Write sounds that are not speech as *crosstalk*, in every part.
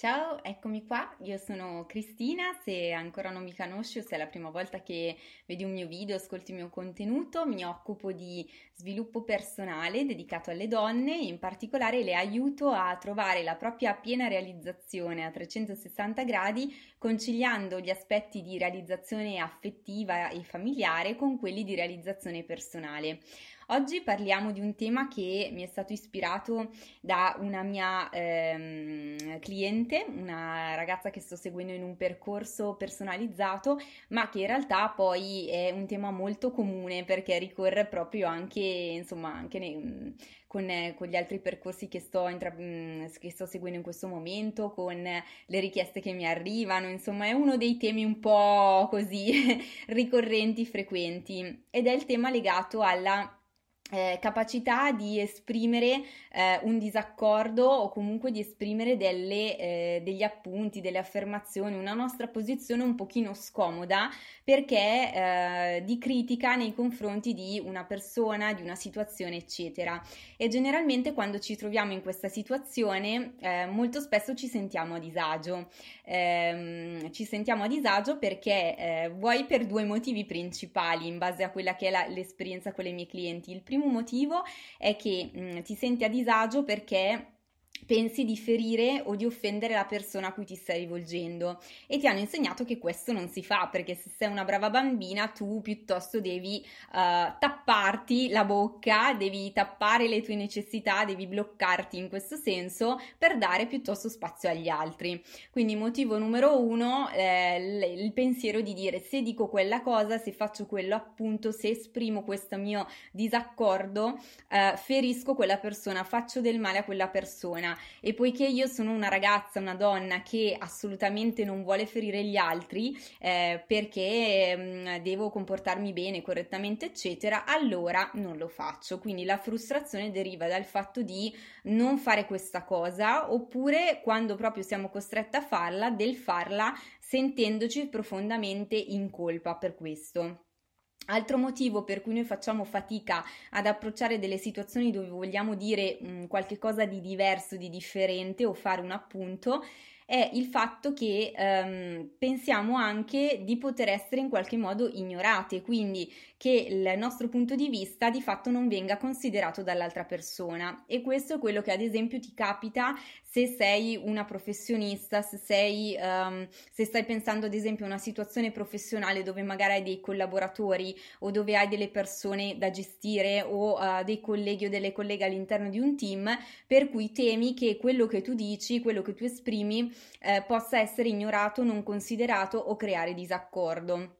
Ciao, eccomi qua, io sono Cristina, se ancora non mi conosci o se è la prima volta che vedi un mio video, ascolti il mio contenuto, mi occupo di sviluppo personale dedicato alle donne, in particolare le aiuto a trovare la propria piena realizzazione a 360 gradi, conciliando gli aspetti di realizzazione affettiva e familiare con quelli di realizzazione personale. Oggi parliamo di un tema che mi è stato ispirato da una mia ehm, cliente, una ragazza che sto seguendo in un percorso personalizzato, ma che in realtà poi è un tema molto comune perché ricorre proprio anche, insomma, anche nei, con, con, gli altri percorsi che sto, intra- che sto, seguendo in questo momento, con le richieste che mi arrivano, insomma è uno dei temi un po' così *laughs* ricorrenti, frequenti. Ed è il tema legato alla eh, capacità di esprimere eh, un disaccordo o comunque di esprimere delle, eh, degli appunti, delle affermazioni, una nostra posizione un pochino scomoda perché eh, di critica nei confronti di una persona, di una situazione, eccetera. E generalmente quando ci troviamo in questa situazione eh, molto spesso ci sentiamo a disagio. Ehm, ci sentiamo a disagio perché eh, vuoi per due motivi principali in base a quella che è la, l'esperienza con le mie clienti. Il primo primo motivo è che mh, ti senti a disagio perché pensi di ferire o di offendere la persona a cui ti stai rivolgendo e ti hanno insegnato che questo non si fa perché se sei una brava bambina tu piuttosto devi uh, tapparti la bocca, devi tappare le tue necessità, devi bloccarti in questo senso per dare piuttosto spazio agli altri. Quindi motivo numero uno, eh, il pensiero di dire se dico quella cosa, se faccio quello appunto, se esprimo questo mio disaccordo, eh, ferisco quella persona, faccio del male a quella persona e poiché io sono una ragazza, una donna che assolutamente non vuole ferire gli altri eh, perché mh, mm, devo comportarmi bene, correttamente, eccetera, allora non lo faccio. Quindi la frustrazione deriva dal fatto di non fare questa cosa oppure quando proprio siamo costrette a farla, del farla sentendoci profondamente in colpa per questo. Altro motivo per cui noi facciamo fatica ad approcciare delle situazioni dove vogliamo dire mh, qualche cosa di diverso, di differente o fare un appunto è il fatto che ehm, pensiamo anche di poter essere in qualche modo ignorate, quindi che il nostro punto di vista di fatto non venga considerato dall'altra persona e questo è quello che ad esempio ti capita se sei una professionista, se, sei, um, se stai pensando ad esempio a una situazione professionale dove magari hai dei collaboratori o dove hai delle persone da gestire o uh, dei colleghi o delle colleghe all'interno di un team, per cui temi che quello che tu dici, quello che tu esprimi eh, possa essere ignorato, non considerato o creare disaccordo.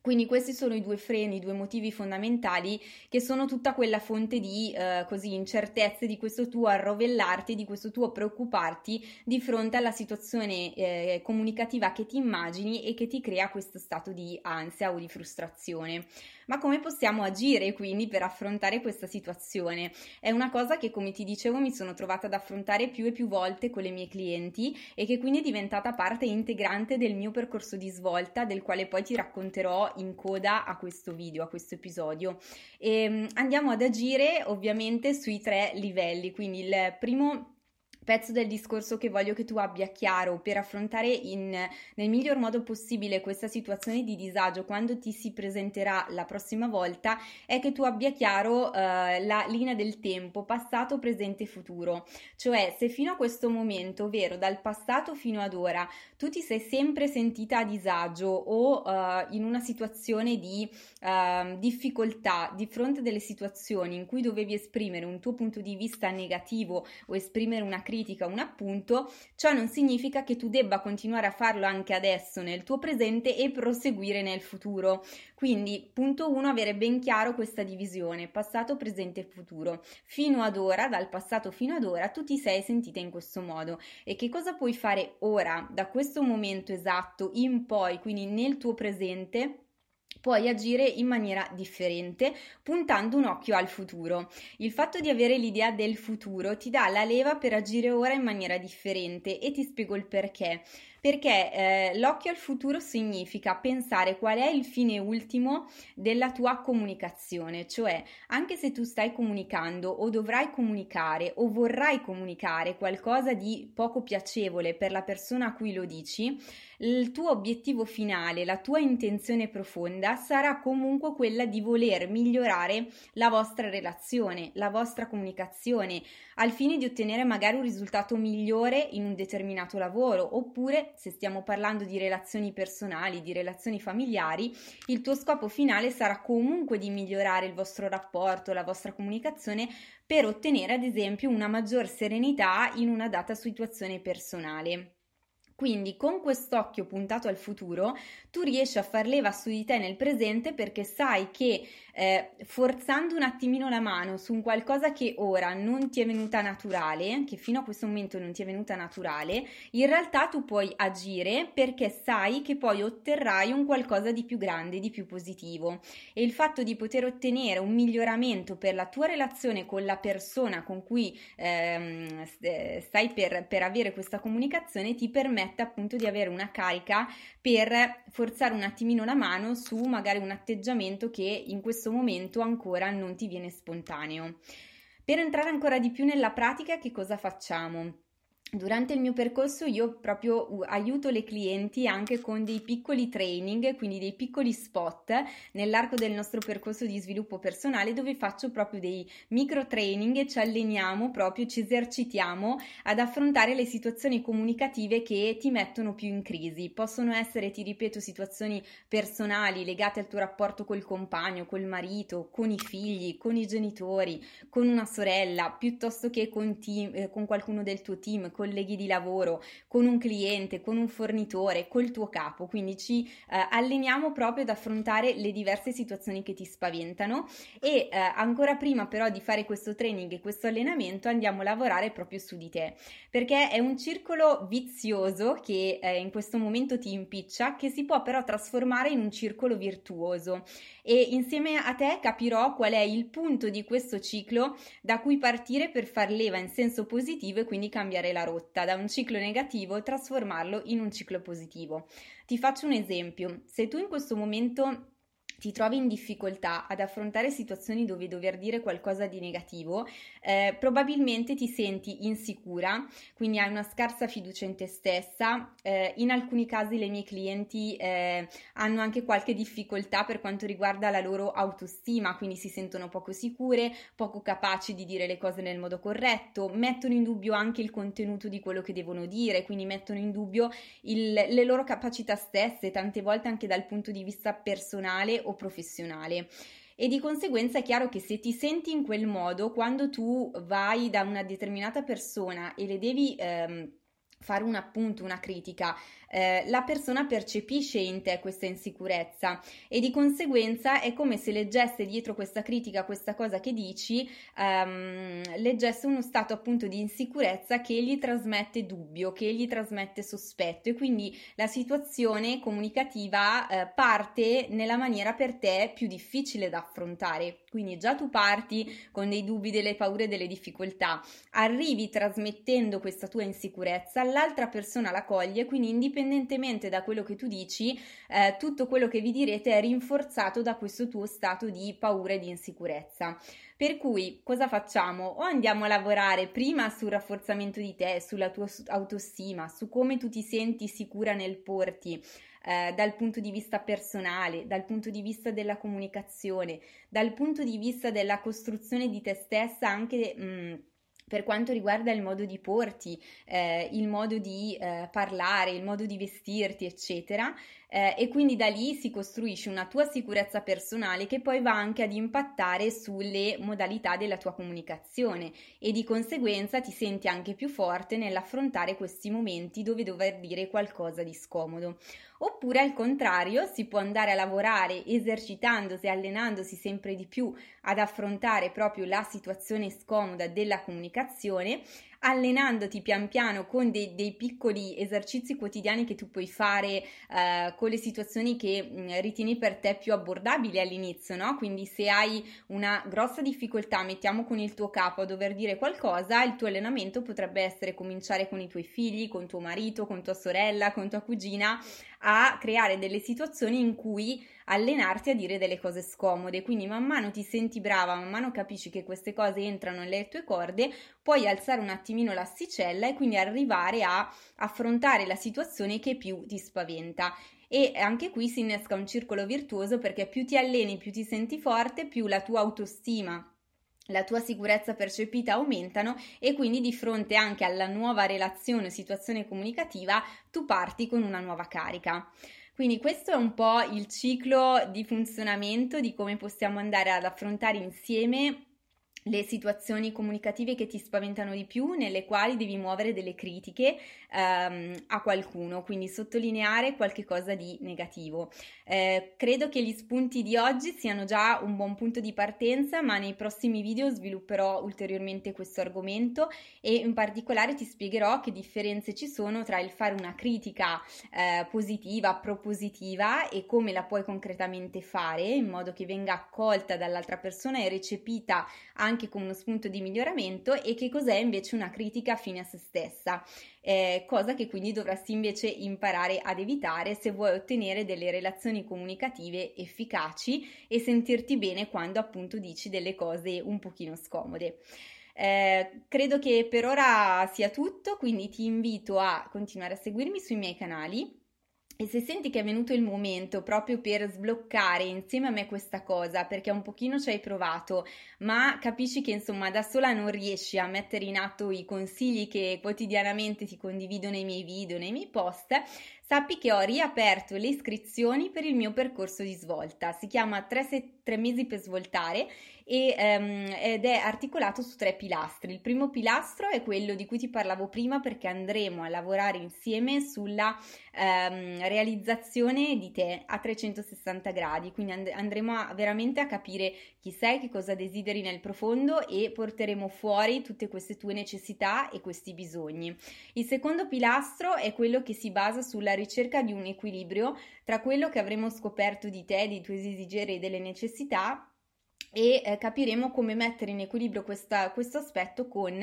Quindi questi sono i due freni, i due motivi fondamentali che sono tutta quella fonte di eh, così, incertezze, di questo tuo arrovellarti, di questo tuo preoccuparti di fronte alla situazione eh, comunicativa che ti immagini e che ti crea questo stato di ansia o di frustrazione ma come possiamo agire quindi per affrontare questa situazione? È una cosa che, come ti dicevo, mi sono trovata ad affrontare più e più volte con le mie clienti e che quindi è diventata parte integrante del mio percorso di svolta, del quale poi ti racconterò in coda a questo video, a questo episodio. E ehm, andiamo ad agire ovviamente sui tre livelli, quindi il primo pezzo del discorso che voglio che tu abbia chiaro per affrontare in, nel miglior modo possibile questa situazione di disagio quando ti si presenterà la prossima volta è che tu abbia chiaro eh, la linea del tempo, passato, presente e futuro. Cioè, se fino a questo momento, ovvero dal passato fino ad ora, tu ti sei sempre sentita a disagio o eh, in una situazione di eh, difficoltà di fronte delle situazioni in cui dovevi esprimere un tuo punto di vista negativo o esprimere una critica, un appunto, ciò non significa che tu debba continuare a farlo anche adesso nel tuo presente e proseguire nel futuro. Quindi, punto 1, avere ben chiaro questa divisione, passato, presente e futuro. Fino ad ora, dal passato fino ad ora, tu ti sei sentita in questo modo. E che cosa puoi fare ora, da questo momento esatto in poi, quindi nel tuo presente? Puoi agire in maniera differente puntando un occhio al futuro. Il fatto di avere l'idea del futuro ti dà la leva per agire ora in maniera differente e ti spiego il perché perché eh, l'occhio al futuro significa pensare qual è il fine ultimo della tua comunicazione, cioè anche se tu stai comunicando o dovrai comunicare o vorrai comunicare qualcosa di poco piacevole per la persona a cui lo dici, il tuo obiettivo finale, la tua intenzione profonda sarà comunque quella di voler migliorare la vostra relazione, la vostra comunicazione, al fine di ottenere magari un risultato migliore in un determinato lavoro oppure se stiamo parlando di relazioni personali, di relazioni familiari, il tuo scopo finale sarà comunque di migliorare il vostro rapporto, la vostra comunicazione per ottenere ad esempio una maggior serenità in una data situazione personale. Quindi con quest'occhio puntato al futuro tu riesci a far leva su di te nel presente perché sai che eh, forzando un attimino la mano su un qualcosa che ora non ti è venuta naturale, che fino a questo momento non ti è venuta naturale, in realtà tu puoi agire perché sai che poi otterrai un qualcosa di più grande, di più positivo. E il fatto di poter ottenere un miglioramento per la tua relazione con la persona con cui ehm, eh, stai per, per avere questa comunicazione ti permette appunto di avere una carica per forzare un attimino la mano su magari un atteggiamento che in questo momento ancora non ti viene spontaneo. Per entrare ancora di più nella pratica, che cosa facciamo? Durante il mio percorso io proprio aiuto le clienti anche con dei piccoli training, quindi dei piccoli spot nell'arco del nostro percorso di sviluppo personale dove faccio proprio dei micro training e ci alleniamo proprio, ci esercitiamo ad affrontare le situazioni comunicative che ti mettono più in crisi. Possono essere, ti ripeto, situazioni personali legate al tuo rapporto col compagno, col marito, con i figli, con i genitori, con una sorella, piuttosto che con, team, eh, con qualcuno del tuo team colleghi di lavoro, con un cliente, con un fornitore, col tuo capo. Quindi ci eh, alleniamo proprio ad affrontare le diverse situazioni che ti spaventano e eh, ancora prima però di fare questo training e questo allenamento andiamo a lavorare proprio su di te, perché è un circolo vizioso che eh, in questo momento ti impiccia, che si può però trasformare in un circolo virtuoso. E insieme a te capirò qual è il punto di questo ciclo da cui partire per far leva in senso positivo e quindi cambiare la rotta da un ciclo negativo trasformarlo in un ciclo positivo. Ti faccio un esempio. Se tu in questo momento ti trovi in difficoltà ad affrontare situazioni dove dover dire qualcosa di negativo, eh, probabilmente ti senti insicura, quindi hai una scarsa fiducia in te stessa. Eh, in alcuni casi le mie clienti eh, hanno anche qualche difficoltà per quanto riguarda la loro autostima, quindi si sentono poco sicure, poco capaci di dire le cose nel modo corretto, mettono in dubbio anche il contenuto di quello che devono dire, quindi mettono in dubbio il, le loro capacità stesse, tante volte anche dal punto di vista personale o professionale. E di conseguenza è chiaro che se ti senti in quel modo, quando tu vai da una determinata persona e le devi ehm, fare un appunto, una critica, eh, la persona percepisce in te questa insicurezza e di conseguenza è come se leggesse dietro questa critica, questa cosa che dici, ehm, leggesse uno stato appunto di insicurezza che gli trasmette dubbio, che gli trasmette sospetto e quindi la situazione comunicativa eh, parte nella maniera per te più difficile da affrontare. Quindi già tu parti con dei dubbi, delle paure, delle difficoltà, arrivi trasmettendo questa tua insicurezza, l'altra persona la coglie, quindi indipendentemente indipendentemente da quello che tu dici, eh, tutto quello che vi direte è rinforzato da questo tuo stato di paura e di insicurezza. Per cui cosa facciamo? O andiamo a lavorare prima sul rafforzamento di te, sulla tua autostima, su come tu ti senti sicura nel porti, eh, dal punto di vista personale, dal punto di vista della comunicazione, dal punto di vista della costruzione di te stessa anche... Mh, mm, per quanto riguarda il modo di porti, eh, il modo di eh, parlare, il modo di vestirti, eccetera, eh, e quindi da lì si costruisce una tua sicurezza personale che poi va anche ad impattare sulle modalità della tua comunicazione e di conseguenza ti senti anche più forte nell'affrontare questi momenti dove dover dire qualcosa di scomodo. Oppure al contrario, si può andare a lavorare esercitandosi, allenandosi sempre di più ad affrontare proprio la situazione scomoda della comunicazione allenandoti pian piano con dei, dei piccoli esercizi quotidiani che tu puoi fare eh, con le situazioni che mm, ritieni per te più abbordabili all'inizio, no? Quindi se hai una grossa difficoltà, mettiamo con il tuo capo a dover dire qualcosa, il tuo allenamento potrebbe essere cominciare con i tuoi figli, con tuo marito, con tua sorella, con tua cugina, a creare delle situazioni in cui allenarti a dire delle cose scomode. Quindi man mano ti senti brava, man mano capisci che queste cose entrano nelle tue corde, puoi alzare un attimino l'asticella e quindi arrivare a affrontare la situazione che più ti spaventa. E anche qui si innesca un circolo virtuoso perché più ti alleni, più ti senti forte, più la tua autostima la tua sicurezza percepita aumentano e quindi di fronte anche alla nuova relazione o situazione comunicativa tu parti con una nuova carica. Quindi questo è un po' il ciclo di funzionamento di come possiamo andare ad affrontare insieme le situazioni comunicative che ti spaventano di più, nelle quali devi muovere delle critiche ehm, a qualcuno, quindi sottolineare qualche cosa di negativo. Eh, credo che gli spunti di oggi siano già un buon punto di partenza, ma nei prossimi video svilupperò ulteriormente questo argomento e in particolare ti spiegherò che differenze ci sono tra il fare una critica eh, positiva, propositiva e come la puoi concretamente fare in modo che venga accolta dall'altra persona e recepita anche anche come uno spunto di miglioramento e che cos'è invece una critica fine a se stessa, eh, cosa che quindi dovresti invece imparare ad evitare se vuoi ottenere delle relazioni comunicative efficaci e sentirti bene quando appunto dici delle cose un pochino scomode. Eh, credo che per ora sia tutto, quindi ti invito a continuare a seguirmi sui miei canali e se senti che è venuto il momento proprio per sbloccare insieme a me questa cosa, perché un pochino ci hai provato, ma capisci che insomma da sola non riesci a mettere in atto i consigli che quotidianamente ti condivido nei miei video, nei miei post, sappi che ho riaperto le iscrizioni per il mio percorso di svolta. Si chiama 3, 3 mesi per svoltare e, um, ed è articolato su tre pilastri. Il primo pilastro è quello di cui ti parlavo prima perché andremo a lavorare insieme sulla um, realizzazione di te a 360 gradi, quindi and- andremo a, veramente a capire chi sei, che cosa desideri nel profondo e porteremo fuori tutte queste tue necessità e questi bisogni. Il secondo pilastro è quello che si basa sulla ricerca di un equilibrio tra quello che avremo scoperto di te, dei tuoi desideri e delle necessità e eh, capiremo come mettere in equilibrio questa, questo aspetto con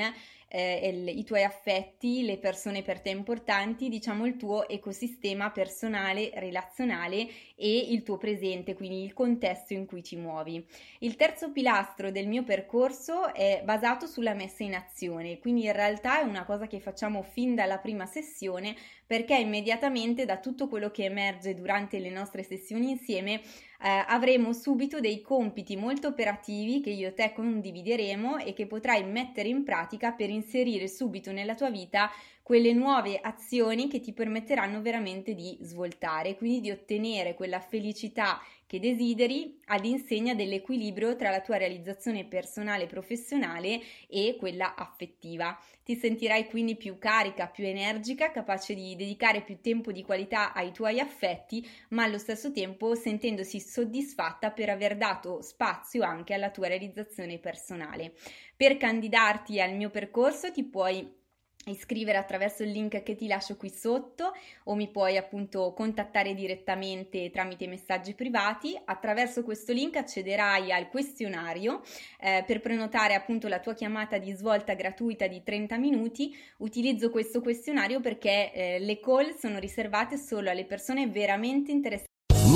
eh, il, i tuoi affetti, le persone per te importanti, diciamo il tuo ecosistema personale, relazionale e il tuo presente, quindi il contesto in cui ti muovi. Il terzo pilastro del mio percorso è basato sulla messa in azione, quindi in realtà è una cosa che facciamo fin dalla prima sessione perché immediatamente da tutto quello che emerge durante le nostre sessioni insieme eh, avremo subito dei compiti molto operativi che io e te condivideremo e che potrai mettere in pratica per inserire subito nella tua vita quelle nuove azioni che ti permetteranno veramente di svoltare, quindi di ottenere quella felicità che desideri all'insegna dell'equilibrio tra la tua realizzazione personale e professionale e quella affettiva. Ti sentirai quindi più carica, più energica, capace di dedicare più tempo di qualità ai tuoi affetti, ma allo stesso tempo sentendosi soddisfatta per aver dato spazio anche alla tua realizzazione personale. Per candidarti al mio percorso ti puoi iscrivere attraverso il link che ti lascio qui sotto o mi puoi appunto contattare direttamente tramite messaggi privati. Attraverso questo link accederai al questionario eh, per prenotare appunto la tua chiamata di svolta gratuita di 30 minuti. Utilizzo questo questionario perché eh, le call sono riservate solo alle persone veramente interessate